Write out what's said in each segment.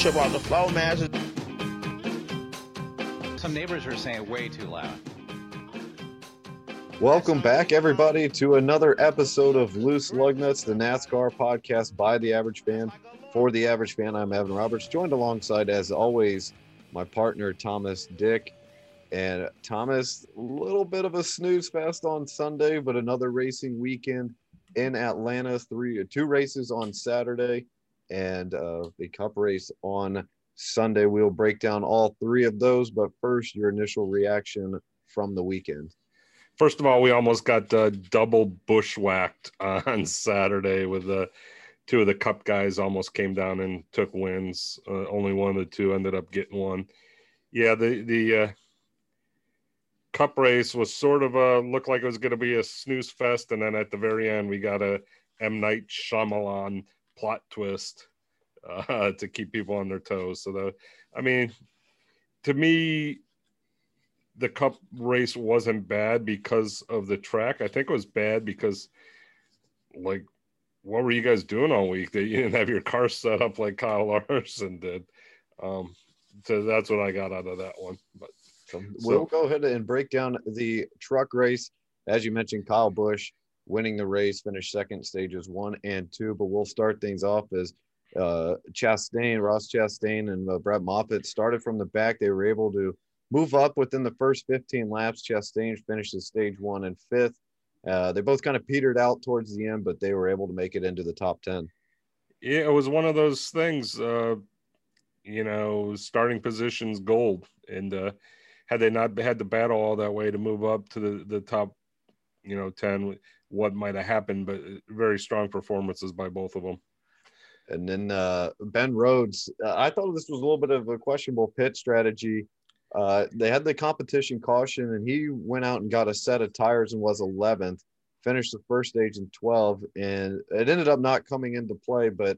trip off the floor, man. Some neighbors are saying way too loud. Welcome back, everybody, to another episode of Loose Lugnuts, the NASCAR podcast by the average fan. For the average fan, I'm Evan Roberts, joined alongside, as always, my partner Thomas Dick. And Thomas, a little bit of a snooze fest on Sunday, but another racing weekend in Atlanta. Three, two races on Saturday, and uh, the Cup race on Sunday. We'll break down all three of those, but first, your initial reaction from the weekend. First of all, we almost got uh, double bushwhacked on Saturday with the two of the cup guys almost came down and took wins. Uh, only one of the two ended up getting one. Yeah, the the uh, cup race was sort of a looked like it was going to be a snooze fest, and then at the very end we got a M Night Shyamalan plot twist uh, to keep people on their toes. So the, I mean, to me, the cup race wasn't bad because of the track. I think it was bad because like what were you guys doing all week that you didn't have your car set up like Kyle Larson did? Um, so that's what I got out of that one. But so we'll go ahead and break down the truck race. As you mentioned, Kyle Busch winning the race, finished second stages one and two. But we'll start things off as uh, Chastain, Ross Chastain, and uh, Brett Moffitt started from the back. They were able to move up within the first 15 laps. Chastain finished at stage one and fifth. Uh, they both kind of petered out towards the end, but they were able to make it into the top 10. Yeah, it was one of those things, uh, you know, starting positions gold. And uh, had they not had to battle all that way to move up to the, the top, you know, 10, what might have happened, but very strong performances by both of them. And then uh, Ben Rhodes, uh, I thought this was a little bit of a questionable pit strategy uh, they had the competition caution, and he went out and got a set of tires and was 11th. Finished the first stage in 12, and it ended up not coming into play, but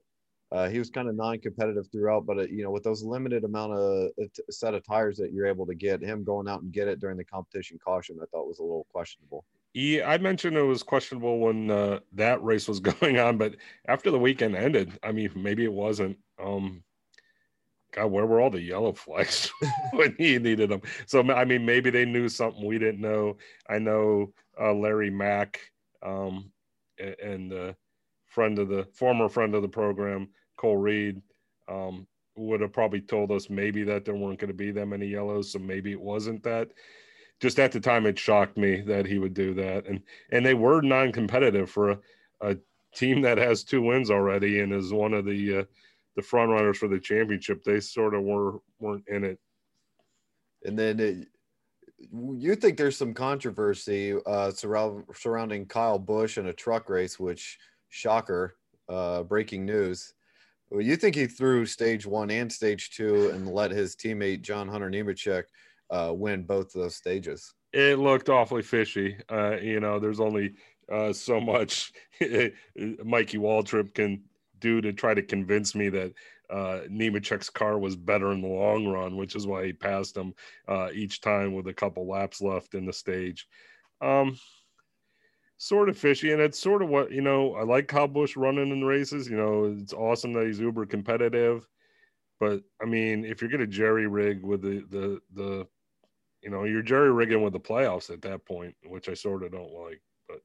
uh, he was kind of non-competitive throughout. But uh, you know, with those limited amount of uh, set of tires that you're able to get, him going out and get it during the competition caution, I thought was a little questionable. Yeah, I mentioned it was questionable when uh, that race was going on, but after the weekend ended, I mean, maybe it wasn't. Um, God, where were all the yellow flags when he needed them? So I mean, maybe they knew something we didn't know. I know uh, Larry Mack um, and uh, friend of the former friend of the program, Cole Reed, um, would have probably told us maybe that there weren't going to be that many yellows, so maybe it wasn't that. Just at the time, it shocked me that he would do that, and and they were non-competitive for a, a team that has two wins already and is one of the uh, the front runners for the championship, they sort of were weren't in it. And then it, you think there's some controversy uh, surround, surrounding Kyle Busch in a truck race, which shocker, uh, breaking news. Well, you think he threw stage one and stage two and let his teammate John Hunter Nemechek uh, win both of those stages? It looked awfully fishy. Uh, you know, there's only uh, so much Mikey Waltrip can do to try to convince me that uh, Nemechek's car was better in the long run, which is why he passed him uh, each time with a couple laps left in the stage. Um, sort of fishy, and it's sort of what you know. I like Kyle Busch running in races. You know, it's awesome that he's uber competitive, but I mean, if you're gonna jerry rig with the the the, you know, you're jerry rigging with the playoffs at that point, which I sort of don't like. But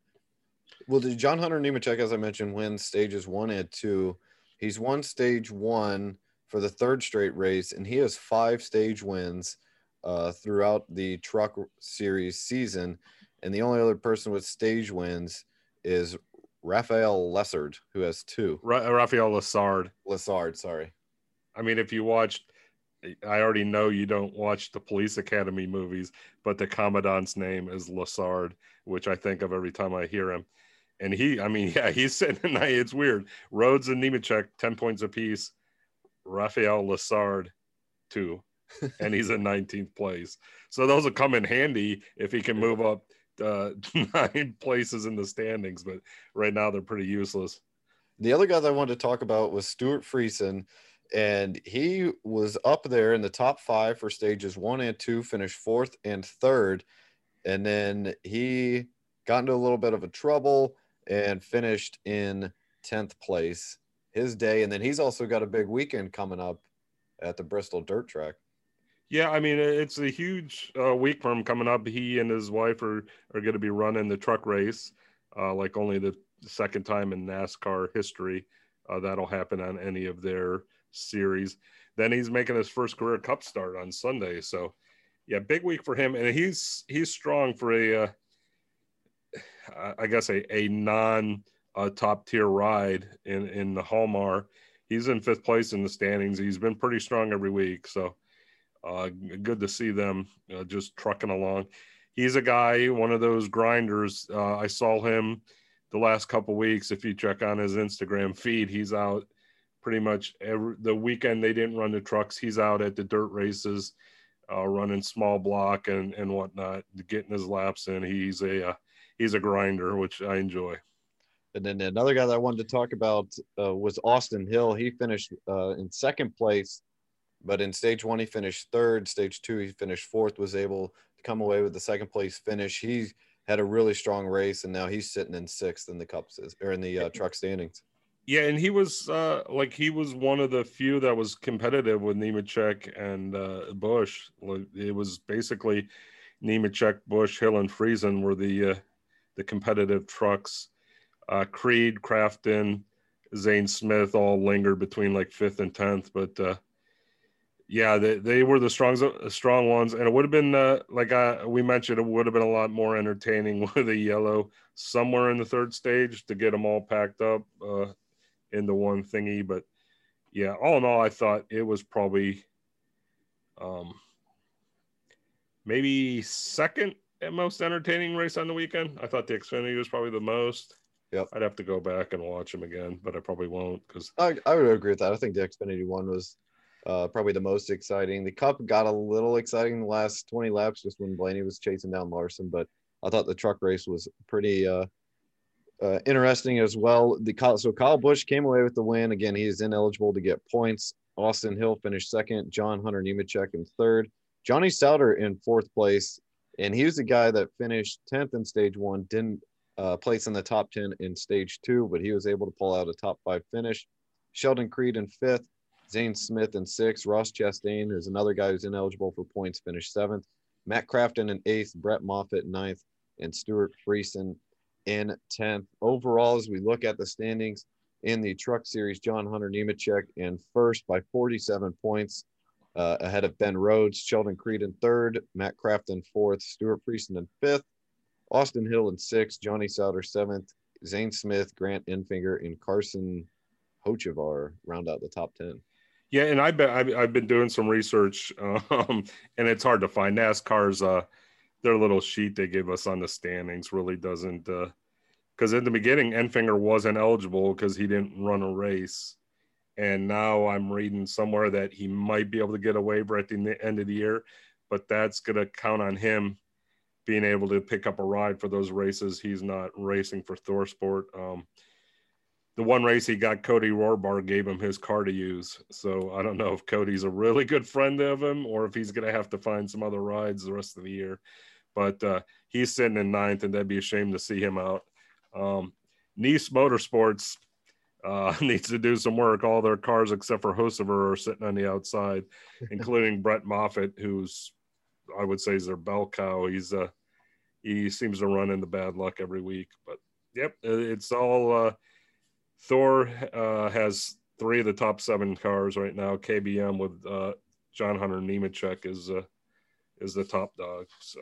well, did John Hunter Nemechek, as I mentioned, win stages one and two? He's won stage one for the third straight race, and he has five stage wins uh, throughout the Truck Series season. And the only other person with stage wins is Raphael Lessard, who has two. Ra- Raphael Lessard. Lessard, sorry. I mean, if you watched, I already know you don't watch the Police Academy movies, but the Commandant's name is Lessard, which I think of every time I hear him and he, I mean, yeah, he's sitting. It's weird. Rhodes and Nemechek, ten points apiece. Raphael Lessard, two, and he's in 19th place. So those will come in handy if he can move up uh, nine places in the standings. But right now they're pretty useless. The other guy that I wanted to talk about was Stewart Friesen, and he was up there in the top five for stages one and two, finished fourth and third, and then he got into a little bit of a trouble and finished in 10th place his day. And then he's also got a big weekend coming up at the Bristol Dirt Track. Yeah, I mean it's a huge uh, week for him coming up. He and his wife are are going to be running the truck race, uh, like only the second time in NASCAR history uh, that'll happen on any of their series. Then he's making his first career Cup start on Sunday, so yeah, big week for him, and he's he's strong for a, uh, I guess a a non uh, top tier ride in in the Halmar. He's in fifth place in the standings. He's been pretty strong every week, so uh, good to see them uh, just trucking along. He's a guy, one of those grinders. Uh, I saw him the last couple weeks. If you check on his Instagram feed, he's out pretty much every the weekend they didn't run the trucks. He's out at the dirt races, uh, running small block and and whatnot, getting his laps in. He's a uh, he's a grinder, which I enjoy. And then another guy that I wanted to talk about uh, was Austin Hill. He finished uh, in second place, but in stage one he finished third. Stage two he finished fourth. Was able to come away with the second place finish. He had a really strong race, and now he's sitting in sixth in the cups or in the uh, truck standings. Yeah, and he was uh, like he was one of the few that was competitive with Nemechek and uh, Busch. It was basically Nemechek, Busch, Hill, and Friesen were the uh, the competitive trucks. Uh, Creed, Crafton, Zane Smith all lingered between like fifth and tenth, but uh, yeah, they, they were the strong strong ones, and it would have been uh, like uh, we mentioned, it would have been a lot more entertaining with a yellow somewhere in the third stage to get them all packed up uh, into one thingy. But yeah, all in all, I thought it was probably um, maybe second most entertaining race on the weekend. I thought the Xfinity was probably the most. Yep. I'd have to go back and watch them again, but I probably won't because I, I would agree with that. I think the Xfinity one was uh, probably the most exciting. The Cup got a little exciting the last 20 laps just when Blaney was chasing down Larson, but I thought the truck race was pretty uh, uh, interesting as well. The so Kyle Busch came away with the win. Again, he is ineligible to get points. Austin Hill finished second. John Hunter Nemechek in third. Johnny Sauter in fourth place, and he was the guy that finished 10th in stage one. Didn't uh, place in the top 10 in stage two, but he was able to pull out a top five finish. Sheldon Creed in fifth. Zane Smith in sixth. Ross Chastain, who's another guy who's ineligible for points, finished seventh. Matt Crafton in eighth. Brett Moffitt ninth. And Stewart Friesen in 10th. Overall, as we look at the standings in the Truck Series, John Hunter Nemechek in first by 47 points, uh, ahead of Ben Rhodes, Sheldon Creed in third, Matt Crafton fourth, Stewart Friesen in fifth, Austin Hill in sixth, Johnny Sauter seventh, Zane Smith, Grant Enfinger, and Carson Hocevar round out the top 10. Yeah, and I've been I've, I've been doing some research, um, and it's hard to find NASCAR's uh, their little sheet they give us on the standings really doesn't because in the beginning Enfinger wasn't eligible because he didn't run a race, and now I'm reading somewhere that he might be able to get a waiver at the end of the year, but that's going to count on him being able to pick up a ride for those races. He's not racing for ThorSport. Um, the one race he got Cody Rohrbaugh gave him his car to use. So I don't know if Cody's a really good friend of him or if he's going to have to find some other rides the rest of the year. But uh, he's sitting in ninth, and that'd be a shame to see him out. Um, Niece Motorsports uh, needs to do some work. All their cars except for Hocevar are sitting on the outside, including Brett Moffitt, who's I would say is their bell cow. He's uh, he seems to run into bad luck every week. But yep, it's all. Uh, Thor uh, has three of the top seven cars right now. KBM with uh, John Hunter Nemechek is uh, is the top dog. So,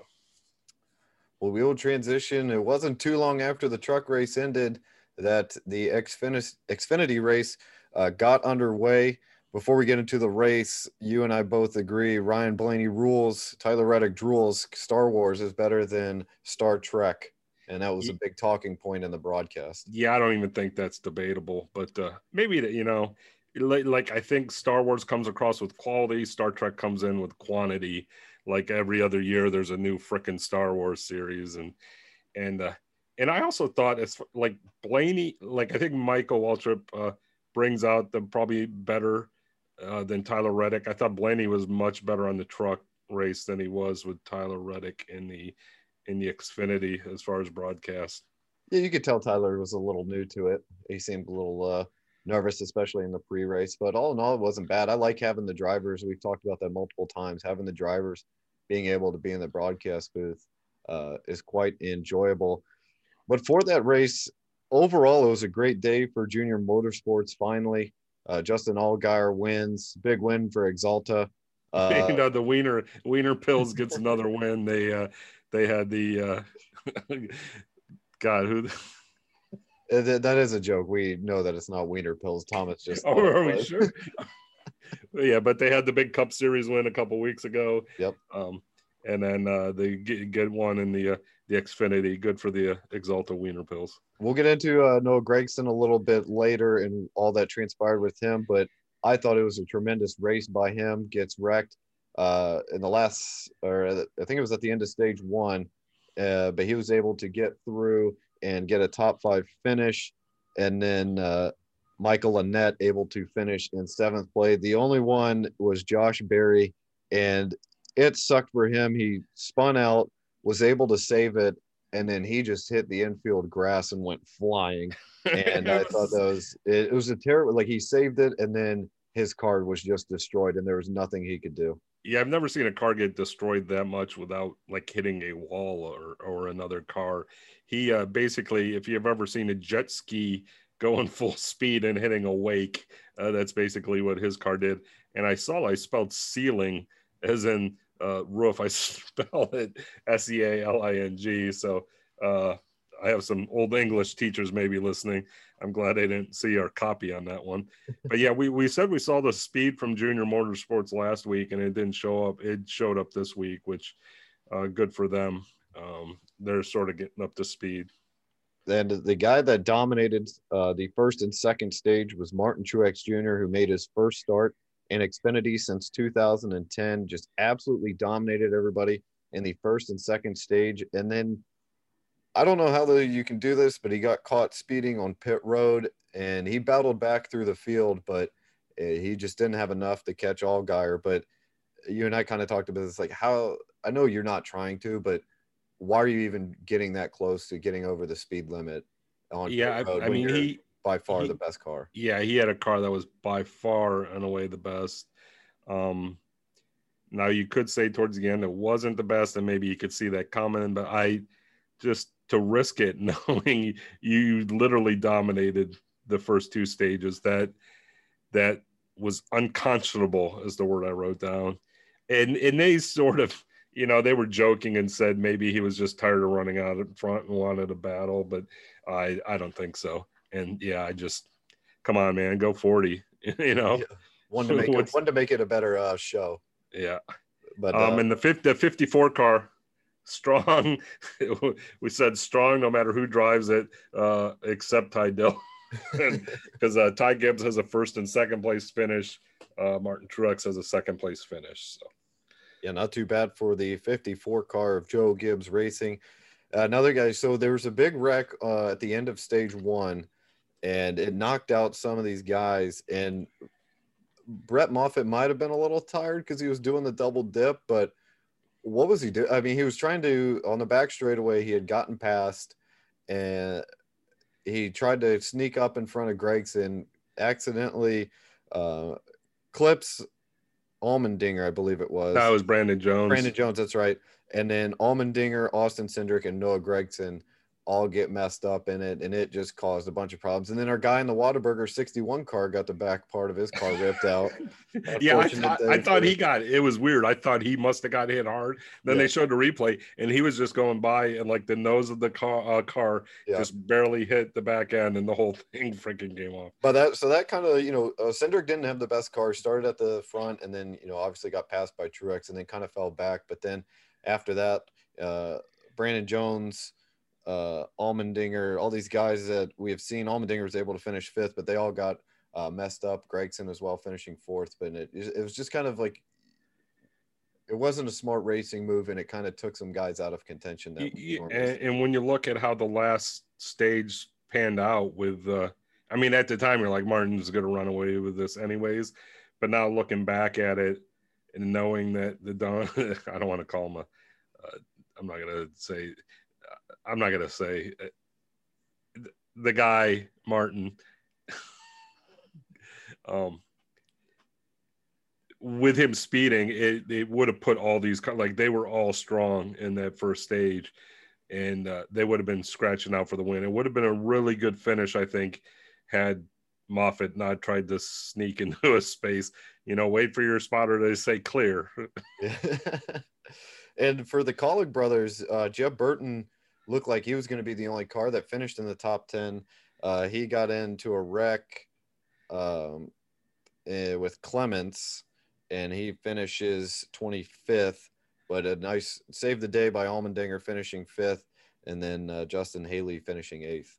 well, we will transition. It wasn't too long after the truck race ended that the Xfinity, Xfinity race uh, got underway. Before we get into the race, you and I both agree Ryan Blaney rules, Tyler Reddick rules. Star Wars is better than Star Trek and that was a big talking point in the broadcast. Yeah, I don't even think that's debatable, but uh, maybe that you know, like, like I think Star Wars comes across with quality, Star Trek comes in with quantity. Like every other year, there's a new freaking Star Wars series, and and uh, and I also thought it's like Blaney, like I think Michael Waltrip uh, brings out the probably better uh, than Tyler Reddick. I thought Blaney was much better on the truck race than he was with Tyler Reddick in the in the Xfinity as far as broadcast. Yeah, you could tell Tyler was a little new to it. He seemed a little uh, nervous, especially in the pre-race. But all in all, it wasn't bad. I like having the drivers. We've talked about that multiple times. Having the drivers being able to be in the broadcast booth uh, is quite enjoyable. But for that race, overall, it was a great day for junior motorsports. Finally, uh, Justin Allgaier wins. Big win for Axalta. Uh, you know, the Wiener Wiener Pills gets another win. They uh, they had the uh, God who. Uh, that is a joke. We know that it's not Wiener Pills. Thomas just. Oh, are we sure? yeah, but they had the big Cup Series win a couple weeks ago. Yep. Um, and then uh, they get, get one in the uh, the Xfinity. Good for the uh, Axalta Wiener Pills. We'll get into uh, Noah Gragson a little bit later and all that transpired with him, but I thought it was a tremendous race by him. Gets wrecked uh, in the last, or I think it was at the end of stage one, uh, but he was able to get through and get a top five finish, and then uh, Michael Annett able to finish in seventh place. The only one was Josh Berry, and it sucked for him. He spun out, was able to save it, and then he just hit the infield grass and went flying. And I thought that was it, it was a terrible like he saved it and then his card was just destroyed and there was nothing he could do. Yeah, I've never seen a car get destroyed that much without like hitting a wall or or another car. He uh, basically, if you've ever seen a jet ski going full speed and hitting a wake, uh, that's basically what his car did. And I saw I spelled ceiling as in uh, roof. I spelled it S E A L I N G. So uh, I have some old English teachers maybe listening. I'm glad they didn't see our copy on that one. But yeah, we, we said we saw the speed from Junior Motorsports last week, and it didn't show up. It showed up this week, which uh, good for them. Um, they're sort of getting up to speed. And the guy that dominated uh, the first and second stage was Martin Truex Jr., who made his first start in Xfinity since 2010. Just absolutely dominated everybody in the first and second stage. And then I don't know how you can do this, but he got caught speeding on pit road and he battled back through the field, but eh, he just didn't have enough to catch all Allgaier. But you and I kind of talked about this, like how I know you're not trying to, but why are you even getting that close to getting over the speed limit on yeah, I, I mean he by far he, the best car. Yeah, he had a car that was by far and away the best. Um, now you could say towards the end it wasn't the best, and maybe you could see that coming, but I just to risk it knowing you literally dominated the first two stages that that was unconscionable is the word I wrote down. And and they sort of, you know, they were joking and said maybe he was just tired of running out in front and wanted a battle, but I I don't think so. And yeah, I just come on, man, go 40. you know. Yeah. One to make it, one to make it a better uh, show. Yeah. But um uh, in the 50, the 54 car, strong. we said strong no matter who drives it, uh, except Ty Dillon. Because uh, Ty Gibbs has a first and second place finish. Uh, Martin Truex has a second place finish. So, yeah, not too bad for the 54 car of Joe Gibbs Racing. another guy. So there was a big wreck uh, at the end of stage one, and it knocked out some of these guys. And Brett Moffitt might have been a little tired because he was doing the double dip, but what was he doing? I mean, he was trying to on the back straightaway. He had gotten past, and he tried to sneak up in front of Gragson, Accidentally uh, clips Allmendinger, I believe it was. That was Brandon Jones. Brandon Jones, that's right. And then Allmendinger, Austin Cindric, and Noah Gragson all get messed up in it, and it just caused a bunch of problems. And then our guy in the Whataburger 61 car got the back part of his car ripped out. yeah, I thought, I thought, he got it was weird. I thought he must have got hit hard. Then yeah. they showed the replay, and he was just going by, and like the nose of the car, uh, car yeah. just barely hit the back end, and the whole thing freaking came off. But that so that kind of you know, uh, Cindric didn't have the best car. Started at the front, and then you know obviously got passed by Truex, and then kind of fell back. But then after that, uh, Brandon Jones uh, Allmendinger, all these guys that we have seen. Allmendinger was able to finish fifth, but they all got uh, messed up. Gragson as well finishing fourth, but it, it was just kind of like it wasn't a smart racing move, and it kind of took some guys out of contention. and, and, when you look at how the last stage panned out, with uh, I mean, at the time you're like Martin's going to run away with this anyways, but now looking back at it and knowing that the Don, I don't want to call him a, uh, I'm not going to say I'm not gonna say uh, the guy Martin. Um, with him speeding, it, it would have put all these like they were all strong in that first stage, and uh, they would have been scratching out for the win. It would have been a really good finish, I think, had Moffitt not tried to sneak into a space. You know, wait for your spotter to say clear. and for the Kaulig brothers, uh, Jeb Burton looked like he was going to be the only car that finished in the top 10. Uh, he got into a wreck um, uh, with Clements and he finishes 25th, but a nice save the day by Allmendinger finishing fifth, and then uh, Justin Haley finishing eighth.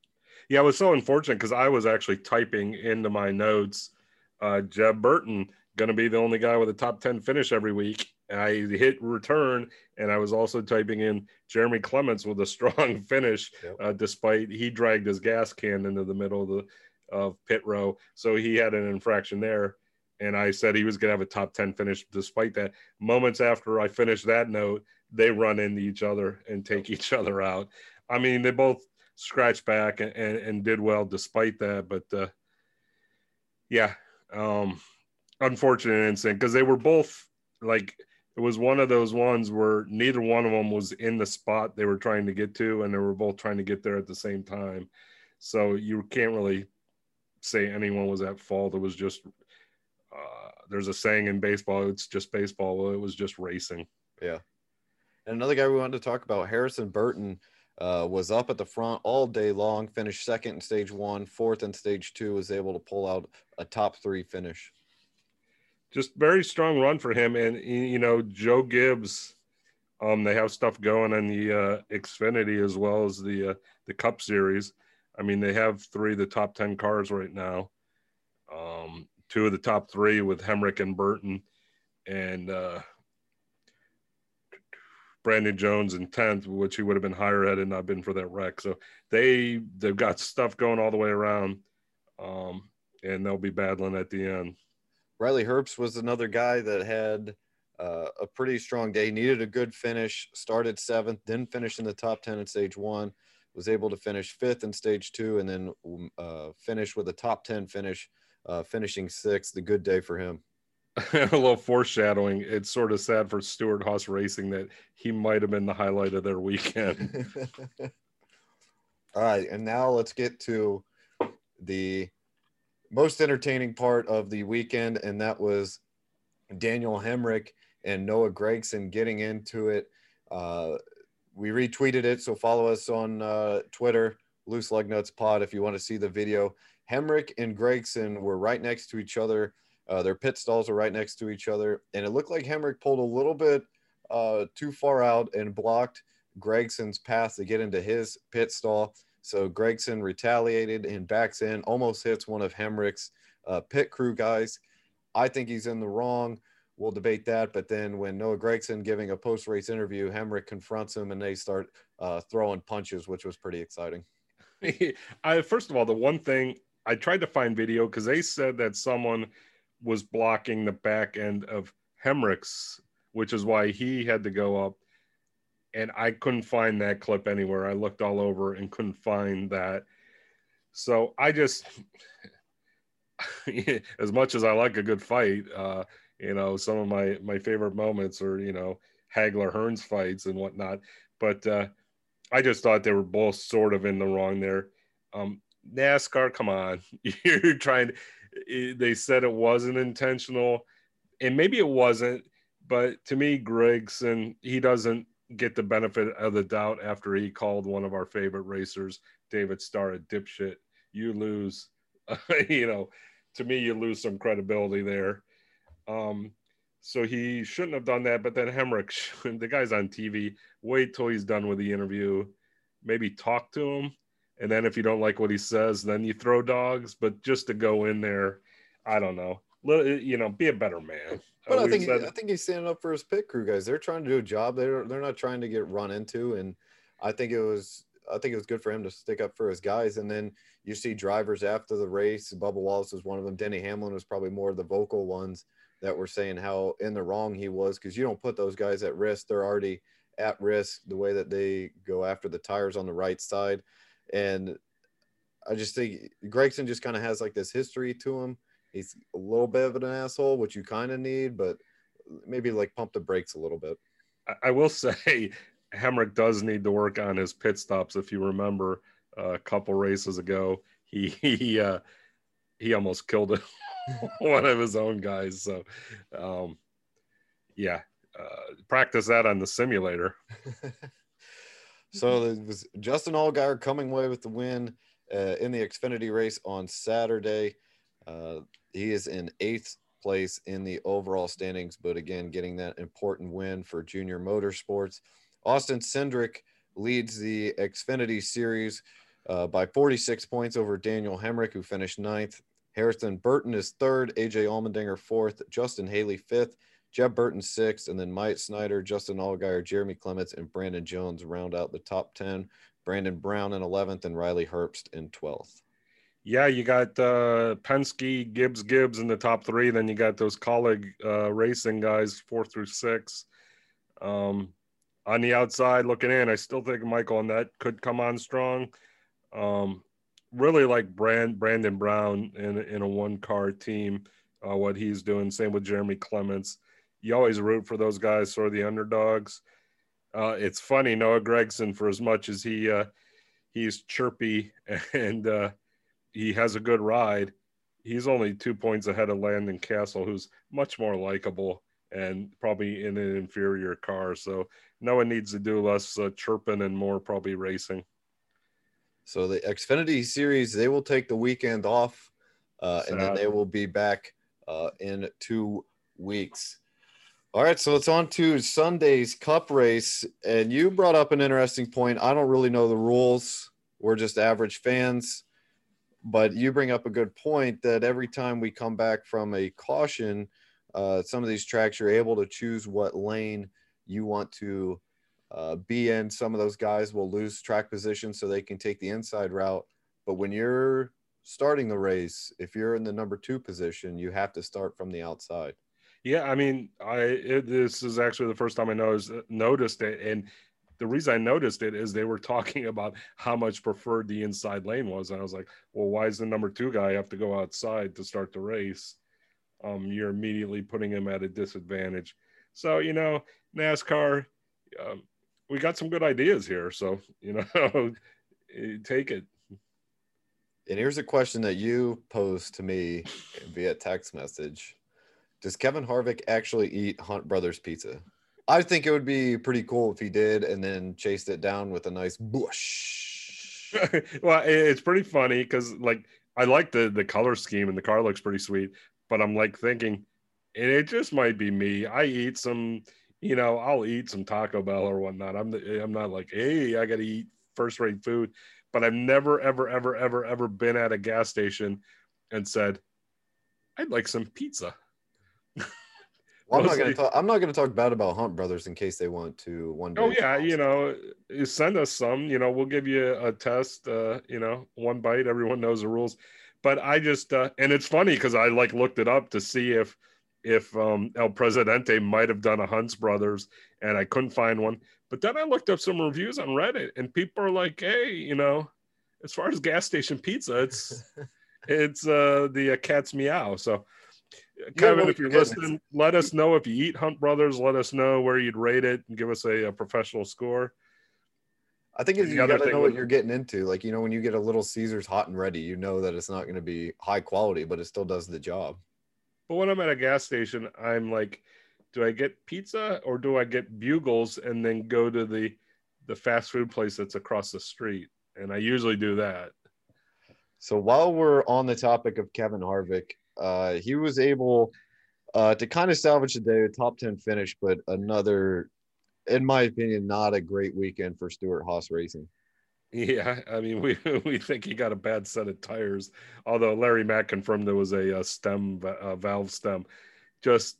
Yeah, it was so unfortunate because I was actually typing into my notes, uh, Jeb Burton going to be the only guy with a top 10 finish every week. I hit return, and I was also typing in Jeremy Clements with a strong finish, yep. uh, despite he dragged his gas can into the middle of the of pit row, so he had an infraction there and I said he was going to have a top 10 finish. Despite that, moments after I finished that note, they run into each other and take each other out. I mean, they both scratched back and, and, and did well despite that. But uh, yeah, um, unfortunate incident because they were both like, it was one of those ones where neither one of them was in the spot they were trying to get to, and they were both trying to get there at the same time. So you can't really say anyone was at fault. It was just uh, there's a saying in baseball, it's just baseball. Well, it was just racing. Yeah. And another guy we wanted to talk about, Harrison Burton, uh, was up at the front all day long, finished second in stage one, fourth in stage two, was able to pull out a top three finish. Just very strong run for him. And, you know, Joe Gibbs, um, they have stuff going in the uh, Xfinity as well as the uh, the Cup Series. I mean, they have three of the top 10 cars right now. Um, two of the top three with Hemric and Burton, and uh, Brandon Jones in tenth, which he would have been higher had it not been for that wreck. So they they've got stuff going all the way around, um, and they'll be battling at the end. Riley Herbst was another guy that had uh, a pretty strong day. Needed a good finish. Started seventh, then finished in the top ten in stage one. Was able to finish fifth in stage two, and then uh, finish with a top ten finish uh, finishing sixth. The good day for him. a little foreshadowing. It's sort of sad for Stewart-Haas Racing that he might have been the highlight of their weekend. All right, and now let's get to the most entertaining part of the weekend, and that was Daniel Hemric and Noah Gragson getting into it. Uh, we retweeted it, so follow us on uh, Twitter, Loose Lug Nuts Pod, if you want to see the video. Hemric and Gragson were right next to each other. Uh, their pit stalls were right next to each other, and it looked like Hemric pulled a little bit uh, too far out and blocked Gragson's path to get into his pit stall. So Gragson retaliated and backs in, almost hits one of Hemric's uh, pit crew guys. I think he's in the wrong. We'll debate that. But then when Noah Gragson giving a post race interview, Hemric confronts him and they start uh, throwing punches, which was pretty exciting. I, first of all, the one thing I tried to find video because they said that someone was blocking the back end of Hemric's, which is why he had to go up. And I couldn't find that clip anywhere. I looked all over and couldn't find that. So I just, as much as I like a good fight, uh, you know, some of my my favorite moments are you know Hagler Hearns fights and whatnot. But uh, I just thought they were both sort of in the wrong there. Um, NASCAR, come on. You're trying to, they said it wasn't intentional, and maybe it wasn't, but to me, Gragson, he doesn't get the benefit of the doubt after he called one of our favorite racers, David Starr, a dipshit. You lose, you know, to me, you lose some credibility there. Um, so he shouldn't have done that. But then Hemric, the guy's on TV. Wait till he's done with the interview. Maybe talk to him and then if you don't like what he says, then you throw dogs. But just to go in there, I don't know. You know, be a better man. But uh, I think said, I think he's standing up for his pit crew guys. They're trying to do a job. They're they're not trying to get run into. And I think it was I think it was good for him to stick up for his guys. And then you see drivers after the race. Bubba Wallace was one of them. Denny Hamlin was probably more of the vocal ones that were saying how in the wrong he was because you don't put those guys at risk. They're already at risk the way that they go after the tires on the right side. And I just think Gragson just kind of has like this history to him. He's a little bit of an asshole, which you kind of need, but maybe like pump the brakes a little bit. I, I will say Hemric does need to work on his pit stops. If you remember uh, a couple races ago, he he uh, he almost killed one of his own guys. So, um, yeah, uh, practice that on the simulator. so it was Justin Allgaier coming away with the win uh, in the Xfinity race on Saturday. Uh, he is in eighth place in the overall standings, but again, getting that important win for Junior Motorsports. Austin Cindric leads the Xfinity Series uh, by 46 points over Daniel Hemric, who finished ninth. Harrison Burton is third, AJ Allmendinger fourth, Justin Haley fifth, Jeb Burton sixth, and then Myatt Snider, Justin Allgaier, Jeremy Clements, and Brandon Jones round out the top 10. Brandon Brown in 11th and Riley Herbst in 12th. Yeah, you got uh, Penske, Gibbs, Gibbs in the top three. Then you got those Kaulig uh, racing guys, four through six. Um, on the outside looking in, I still think Michael Annett could come on strong. Um, really like Brand Brandon Brown in in a one car team, uh, what he's doing. Same with Jeremy Clements. You always root for those guys, sort of the underdogs. Uh, it's funny Noah Gragson for as much as he uh, he's chirpy and uh, he has a good ride, he's only two points ahead of Landon Cassill, who's much more likable and probably in an inferior car. So no one needs to do less uh, chirping and more probably racing. So the Xfinity series, they will take the weekend off, uh, and then they will be back uh, in two weeks. All right, so it's on to Sunday's Cup race, and you brought up an interesting point. I don't really know the rules; we're just average fans. But you bring up a good point that every time we come back from a caution, uh, some of these tracks you're able to choose what lane you want to uh, be in. Some of those guys will lose track position so they can take the inside route. But when you're starting the race, if you're in the number two position, you have to start from the outside. Yeah, I mean, I it, this is actually the first time I noticed noticed it, and the reason I noticed it is they were talking about how much preferred the inside lane was, and I was like, well, why does the number two guy have to go outside to start the race? um, you're immediately putting him at a disadvantage. So, you know, NASCAR, um, we got some good ideas here. So, you know, take it. And here's a question that you posed to me via text message Does Kevin Harvick actually eat Hunt Brothers pizza? I think it would be pretty cool if he did and then chased it down with a nice Busch. well, it's pretty funny because, like, I like the the color scheme and the car looks pretty sweet but I'm like thinking, and it just might be me. I eat some, you know, I'll eat some Taco Bell or whatnot. I'm the, I'm not like, hey, I got to eat first rate food, but I've never, ever, ever, ever, ever been at a gas station and said, I'd like some pizza. Well, I'm not going to talk. I'm not going to talk bad about Hunt Brothers in case they want to one day. Oh yeah, you know, send us some. You know, we'll give you a test. Uh, you know, one bite. Everyone knows the rules but I just uh, and it's funny because I like looked it up to see if if um, El Presidente might have done a Hunts Brothers, and I couldn't find one. But then I looked up some reviews on Reddit, and people are like, "Hey, you know, as far as gas station pizza, it's it's uh, the uh, cat's meow." So, Kevin, if you're listening, let us know if you eat Hunt Brothers. Let us know where you'd rate it and give us a, a professional score. I think you got to know what you're getting into. Like, you know, when you get a little Caesars hot and ready, you know that it's not going to be high quality, but it still does the job. But when I'm at a gas station, I'm like, do I get pizza or do I get bugles and then go to the the fast food place that's across the street? And I usually do that. So while we're on the topic of Kevin Harvick, uh, he was able uh, to kind of salvage the day, a top 10 finish, but another in my opinion, not a great weekend for Stewart-Haas Racing. Yeah, I mean, we we think he got a bad set of tires. Although Larry Mack confirmed there was a, a stem a valve stem. Just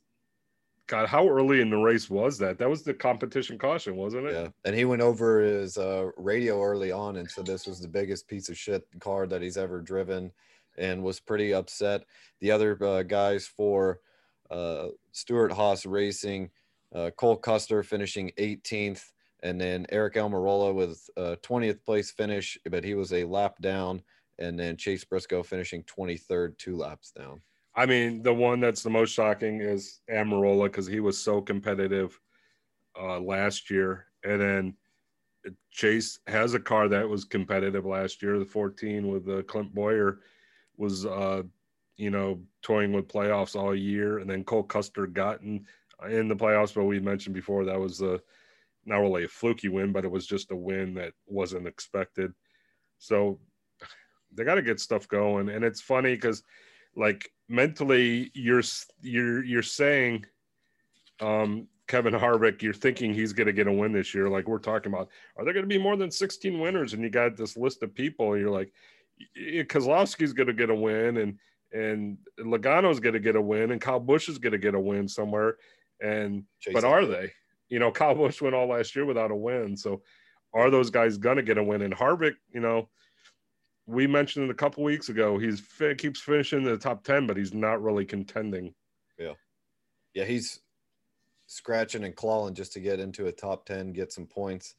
God, how early in the race was that? That was the competition caution, wasn't it? Yeah, and he went over his uh, radio early on and said this was the biggest piece of shit car that he's ever driven, and was pretty upset. The other uh, guys for uh, Stewart-Haas Racing uh, Cole Custer finishing 18th, and then Eric Almirola with a 20th place finish, but he was a lap down, and then Chase Briscoe finishing 23rd, two laps down. I mean, the one that's the most shocking is Almirola because he was so competitive uh, last year, and then Chase has a car that was competitive last year. The 14 with uh, Clint Bowyer was, uh, you know, toying with playoffs all year, and then Cole Custer got in, in the playoffs. But we mentioned before that was a not really a fluky win, but it was just a win that wasn't expected. So they got to get stuff going, and it's funny because, like, mentally, you're you're you're saying, um, Kevin Harvick, you're thinking he's going to get a win this year. Like we're talking about, are there going to be more than 16 winners? And you got this list of people, and you're like, Keselowski's going to get a win, and and Logano's going to get a win, and Kyle Busch is going to get a win somewhere. And Chase but are they? You know, Kyle Busch went all last year without a win. So are those guys going to get a win? And Harvick, you know, we mentioned it a couple weeks ago. He's keeps finishing in the top 10, but he's not really contending. Yeah. Yeah. He's scratching and clawing just to get into a top 10, get some points.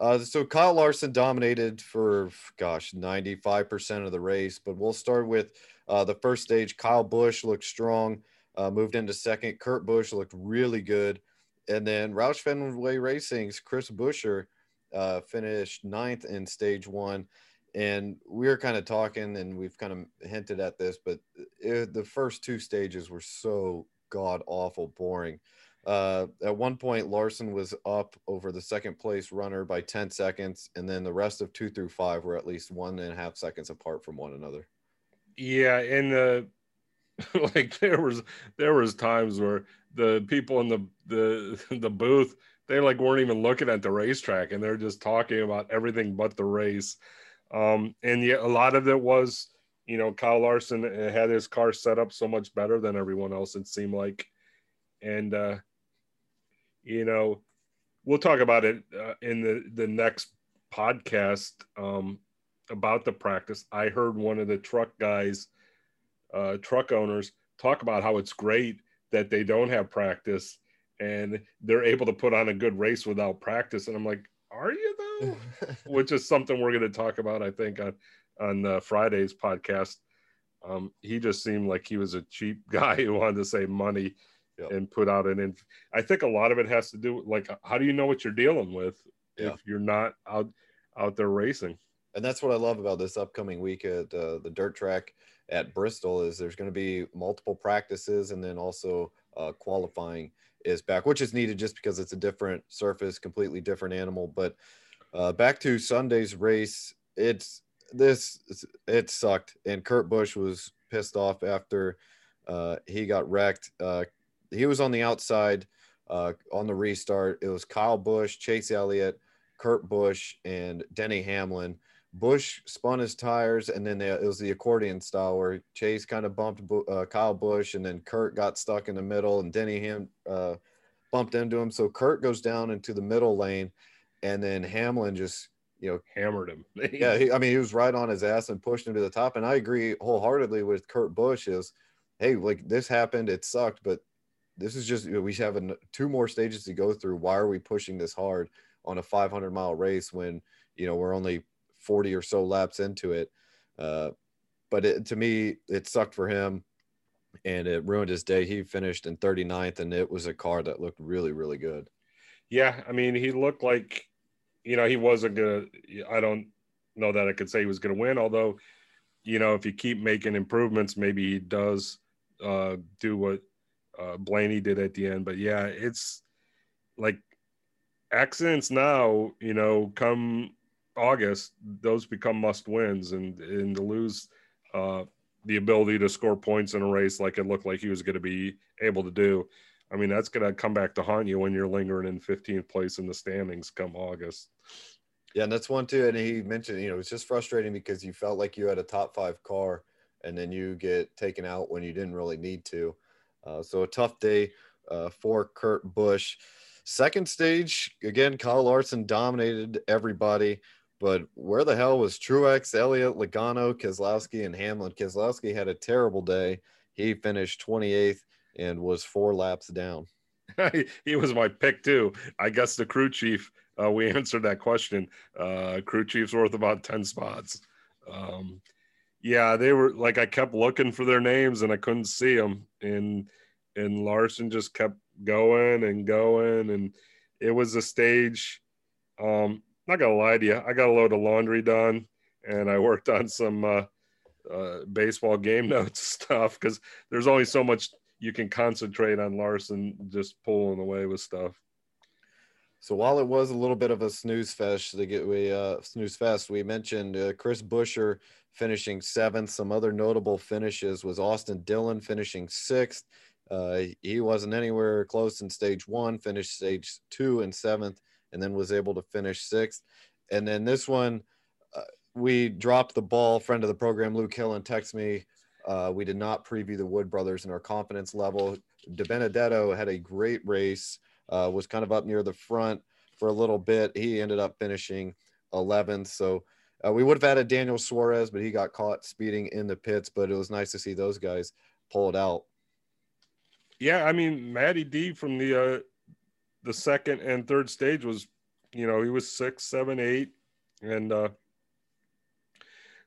Uh, so Kyle Larson dominated for, gosh, 95% of the race, but we'll start with uh, the first stage. Kyle Busch looked strong, uh, moved into second. Kurt Busch looked really good. And then Roush Fenway Racing's Chris Buescher uh, finished ninth in stage one. And we were kind of talking, and we've kind of hinted at this, but it, the first two stages were so god awful boring. Uh, at one point, Larson was up over the second place runner by 10 seconds, and then the rest of two through five were at least one and a half seconds apart from one another. Yeah, and uh, like there was there was times where the people in the the the booth they like weren't even looking at the racetrack and they're just talking about everything but the race. Um, and yet a lot of it was, you know, Kyle Larson had his car set up so much better than everyone else. It seemed like, and uh, you know, we'll talk about it uh, in the the next podcast um, about the practice. I heard one of the truck guys, uh, truck owners, talk about how it's great that they don't have practice and they're able to put on a good race without practice. And I'm like, are you though? Which is something we're going to talk about, I think, on on uh, Friday's podcast. Um, he just seemed like he was a cheap guy who wanted to save money yep. and put out an. Inf- I think a lot of it has to do with like how do you know what you're dealing with yeah. if you're not out out there racing. And that's what I love about this upcoming week at uh, the dirt track at Bristol is there's going to be multiple practices and then also uh, qualifying is back, which is needed just because it's a different surface, completely different animal. But uh, back to Sunday's race, it's this it sucked, and Kurt Busch was pissed off after uh, he got wrecked. Uh, he was on the outside uh, on the restart. It was Kyle Busch, Chase Elliott, Kurt Busch, and Denny Hamlin. Busch spun his tires, and then they, it was the accordion style where Chase kind of bumped uh, Kyle Busch, and then Kurt got stuck in the middle, and Denny Ham uh, bumped into him. So Kurt goes down into the middle lane, and then Hamlin just you know hammered him. yeah, he, I mean he was right on his ass and pushed him to the top. And I agree wholeheartedly with Kurt Busch is, hey, like this happened, it sucked, but this is just we have an, two more stages to go through. Why are we pushing this hard on a 500 mile race when you know we're only 40 or so laps into it? Uh, but it, to me, it sucked for him, and it ruined his day. He finished in 39th, and it was a car that looked really, really good. Yeah, I mean, he looked like, you know, he wasn't gonna. I don't know that I could say he was gonna win, although, you know, if you keep making improvements, maybe he does uh, do what uh, Blaney did at the end. But yeah, it's like accidents now, you know, come August, those become must wins, and and to lose uh, the ability to score points in a race like it looked like he was going to be able to do. I mean, that's going to come back to haunt you when you're lingering in 15th place in the standings come August. Yeah, and that's one too. And he mentioned, you know, it's just frustrating because you felt like you had a top five car, and then you get taken out when you didn't really need to. Uh, so a tough day uh, for Kurt Busch. Second stage, again, Kyle Larson dominated everybody. But where the hell was Truex, Elliott, Logano, Keselowski, and Hamlin? Keselowski had a terrible day. He finished 28th and was four laps down. he was my pick too. I guess the crew chief. Uh, we answered that question. Uh, crew chief's worth about 10 spots. Um, yeah, they were like I kept looking for their names and I couldn't see them, and and Larson just kept going and going, and it was a stage. Um, not gonna lie to you, I got a load of laundry done, and I worked on some uh, uh, baseball game notes stuff because there's only so much you can concentrate on Larson just pulling away with stuff. So while it was a little bit of a snooze fest, to get we uh, snooze fest, we mentioned uh, Chris Buescher finishing seventh. Some other notable finishes was Austin Dillon finishing sixth. Uh, he wasn't anywhere close in stage one, finished stage two and seventh, and then was able to finish sixth. And then this one, uh, we dropped the ball. Friend of the program, Luke Hillen, texted me. Uh, we did not preview the Wood brothers in our confidence level. DiBenedetto had a great race, uh, was kind of up near the front for a little bit. He ended up finishing 11th. So uh, we would have added Daniel Suarez, but he got caught speeding in the pits. But it was nice to see those guys pull it out. Yeah, I mean, Matty D from the uh, the second and third stage was, you know, he was six, seven, eight, and uh,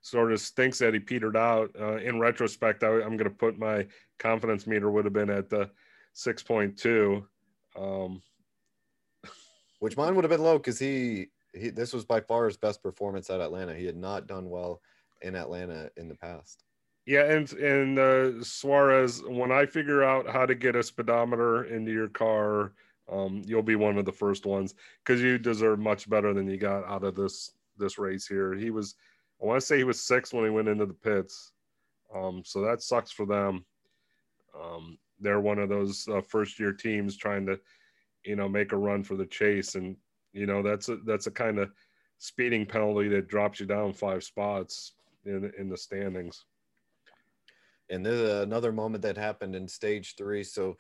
sort of stinks that he petered out. Uh, in retrospect, I, am going to put my confidence meter would have been at the 6.2. Um, Which mine would have been low because he, he, this was by far his best performance at Atlanta. He had not done well in Atlanta in the past. Yeah, and and uh, Suarez, when I figure out how to get a speedometer into your car, um, you'll be one of the first ones because you deserve much better than you got out of this this race here. He was I want to say he was six when he went into the pits. Um, so that sucks for them. Um, they're one of those uh, first year teams trying to, you know, make a run for the chase, and you know that's a that's a kind of speeding penalty that drops you down five spots in in the standings. And then another moment that happened in stage three. So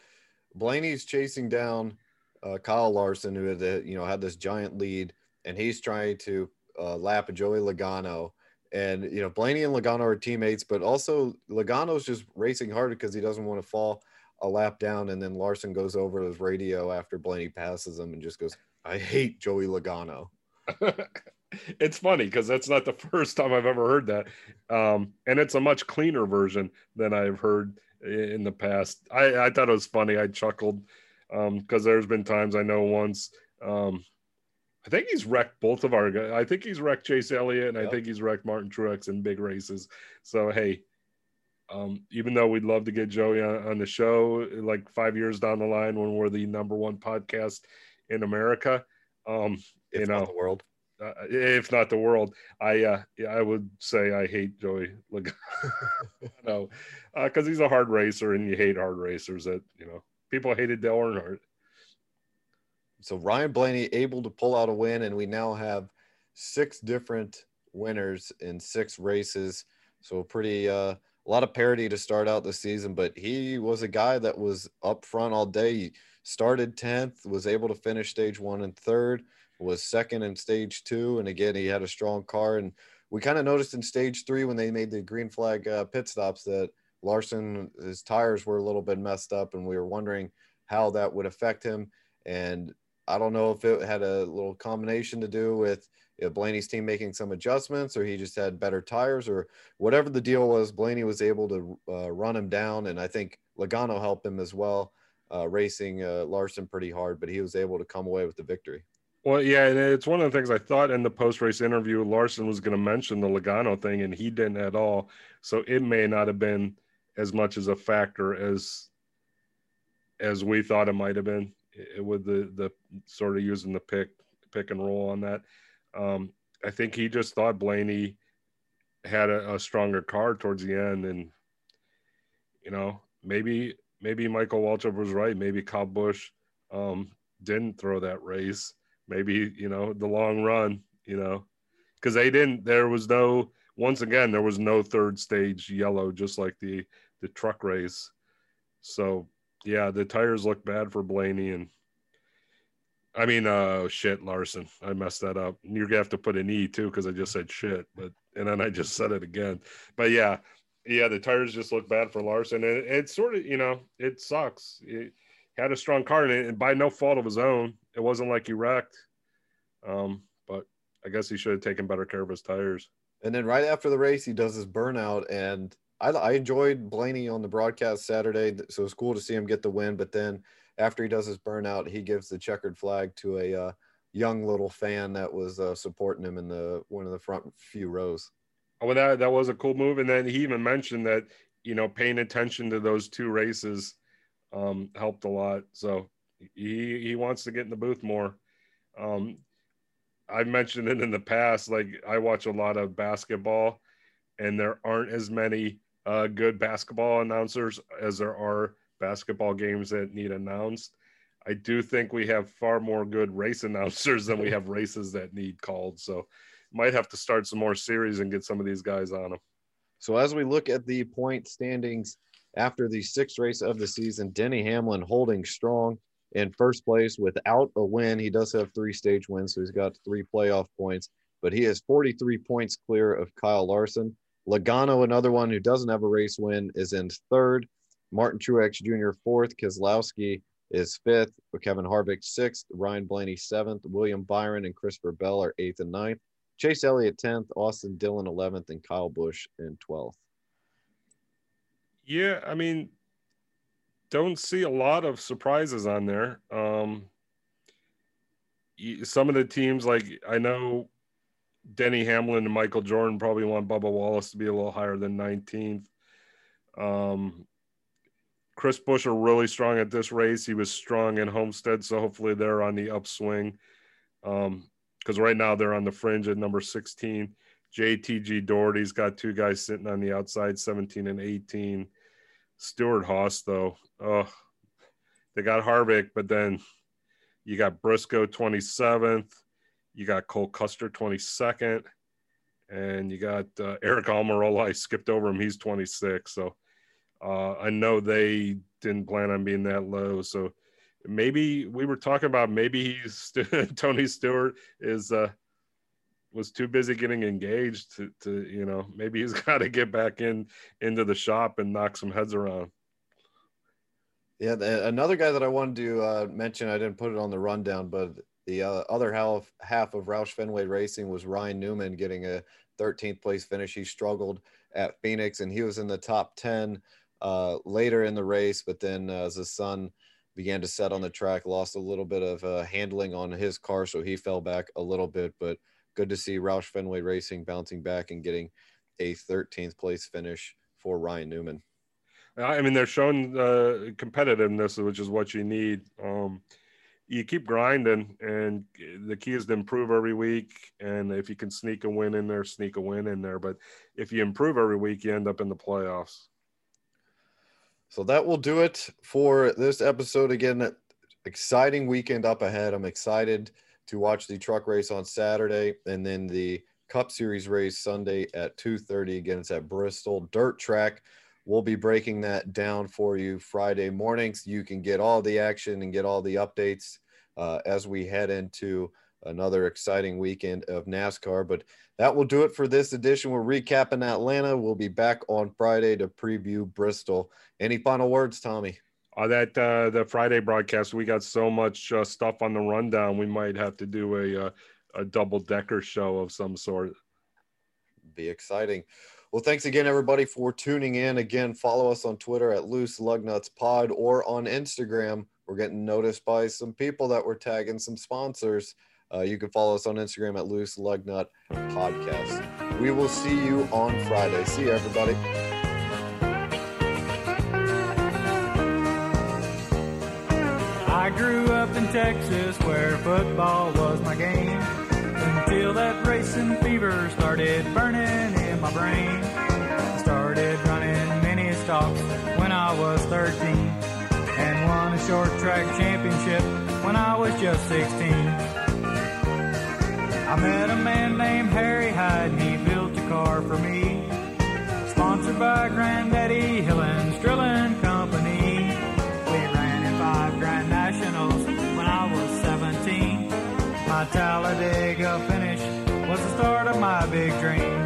Blaney's chasing down uh, Kyle Larson, who had you know had this giant lead, and he's trying to uh, lap Joey Logano and you know, Blaney and Logano are teammates, but also Logano's just racing hard because he doesn't want to fall a lap down. And then Larson goes over his radio after Blaney passes him and just goes, "I hate Joey Logano." it's funny because that's not the first time I've ever heard that, um, and it's a much cleaner version than I've heard in the past. I, I thought it was funny. I chuckled because um, there's been times I know once um, I think he's wrecked both of our guys. I think he's wrecked Chase Elliott, and yep. I think he's wrecked Martin Truex in big races. So hey, um, even though we'd love to get Joey on, on, the show, like five years down the line when we're the number one podcast in America, um, if you know, the world, uh, if not the world, I uh, I would say I hate Joey no, because uh, he's a hard racer, and you hate hard racers. That you know, people hated Dale Earnhardt so Ryan Blaney able to pull out a win, and we now have six different winners in six races. So pretty uh, a lot of parity to start out the season. But he was a guy that was up front all day. Started tenth, was able to finish stage one and third, was second in stage two, and again he had a strong car. And we kind of noticed in stage three when they made the green flag uh, pit stops that Larson his tires were a little bit messed up, and we were wondering how that would affect him. And I don't know if it had a little combination to do with you know, Blaney's team making some adjustments, or he just had better tires, or whatever the deal was. Blaney was able to uh, run him down, and I think Logano helped him as well, uh, racing uh, Larson pretty hard, but he was able to come away with the victory. Well, yeah, it's one of the things I thought in the post race interview, Larson was going to mention the Logano thing, and he didn't at all. So it may not have been as much as a factor as as we thought it might have been with the the sort of using the pick pick and roll on that. Um, I think he just thought Blaney had a, a, stronger car towards the end, and you know maybe maybe Michael Waltrip was right. Maybe Kyle Busch um, didn't throw that race. Maybe you know the long run. You know because they didn't. There was no. Once again, there was no third stage yellow, just like the the truck race. So yeah, the tires look bad for Blaney and I mean, uh, shit, Larson. I messed that up. You're gonna have to put an E too because I just said shit, but and then I just said it again. But yeah, yeah, the tires just look bad for Larson, and it's sort of you know it sucks. He had a strong car, and, and by no fault of his own, it wasn't like he wrecked. Um, but I guess he should have taken better care of his tires. And then right after the race, he does his burnout, and I, I enjoyed Blaney on the broadcast Saturday, so it's cool to see him get the win. But then after he does his burnout, he gives the checkered flag to a uh, young little fan that was uh, supporting him in the one of the front few rows. Oh, well, that that was a cool move, and then he even mentioned that you know paying attention to those two races um, helped a lot. So he he wants to get in the booth more. Um, I've mentioned it in the past. Like I watch a lot of basketball, and there aren't as many uh, good basketball announcers as there are basketball games that need announced. I do think we have far more good race announcers than we have races that need called. So might have to start some more series and get some of these guys on them. So as we look at the point standings after the sixth race of the season, Denny Hamlin holding strong in first place without a win. He does have three stage wins, so he's got three playoff points, but he is 43 points clear of Kyle Larson. Logano, another one who doesn't have a race win, is in third. Martin Truex Jr. fourth. Keselowski is fifth. Kevin Harvick sixth. Ryan Blaney seventh. William Byron and Christopher Bell are eighth and ninth. Chase Elliott tenth. Austin Dillon eleventh, and Kyle Busch in twelfth. Yeah, I mean, don't see a lot of surprises on there. Um, some of the teams, like I know Denny Hamlin and Michael Jordan probably want Bubba Wallace to be a little higher than 19th. Um, Chris Buescher really strong at this race. He was strong in Homestead, so hopefully they're on the upswing. Because right now they're on the fringe at number 16. JTG Daugherty's got two guys sitting on the outside, 17 and 18. Stewart-Haas, though, oh, they got Harvick, but then you got Briscoe 27th, you got Cole Custer 22nd, and you got uh, Aric Almirola. I skipped over him; he's 26. So uh, I know they didn't plan on being that low. So maybe we were talking about maybe he's Tony Stewart is uh, was too busy getting engaged to, to you know maybe he's got to get back in into the shop and knock some heads around. Yeah another guy that i wanted to uh, mention i didn't put it on the rundown but the uh, other half half of roush fenway racing was ryan newman getting a 13th place finish. He struggled at phoenix and he was in the top 10 uh, later in the race but then uh, as the sun began to set on the track lost a little bit of uh, handling on his car so he fell back a little bit but good to see Roush Fenway Racing bouncing back and getting a 13th place finish for Ryan Newman. I mean, they're showing uh, competitiveness, which is what you need. Um, you keep grinding, and the key is to improve every week. And if you can sneak a win in there, sneak a win in there. But if you improve every week, you end up in the playoffs. So that will do it for this episode. Again, exciting weekend up ahead. I'm excited to watch the truck race on Saturday and then the Cup Series race Sunday at 2:30. Again, it's at Bristol Dirt Track. We'll be breaking that down for you Friday mornings. You can get all the action and get all the updates uh, as we head into another exciting weekend of NASCAR. But that will do it for this edition. We're recapping Atlanta. We'll be back on Friday to preview Bristol. Any final words, Tommy? uh, that uh, the Friday broadcast, we got so much uh, stuff on the rundown. We might have to do a uh, a double decker show of some sort. Be exciting. Well, thanks again, everybody, for tuning in. Again, follow us on Twitter at Loose Lugnuts Pod or on Instagram. We're getting noticed by some people that we're tagging some sponsors. Uh, you can follow us on Instagram at Loose Lugnut Podcast. We will see you on Friday. See you, everybody. I grew up in Texas where football was my game until that racing fever started burning in my brain. I started running mini stocks when I was 13 and won a short track championship when I was just 16. I met a man named Harry Hyde and he built a car for me. Sponsored by Granddaddy Hillens Drilling Company. We ran in five Grand Nationals when I was 17. My Talladega finish was the start of my big dream.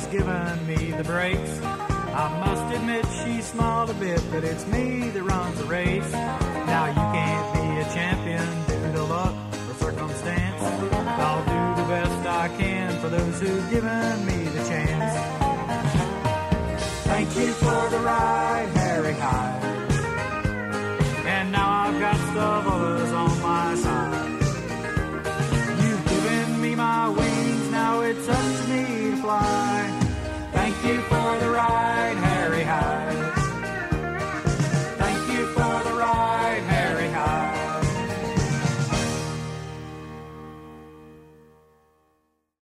Has given me the breaks. I must admit she smiled a bit, but it's me that runs the race. Now you can't be a champion due to luck or circumstance. I'll do the best I can for those who've given me the chance. Thank you for the ride, Harry Hyde. And now I've got Stavolas on my side. You've given me my wings, now it's up to me to fly right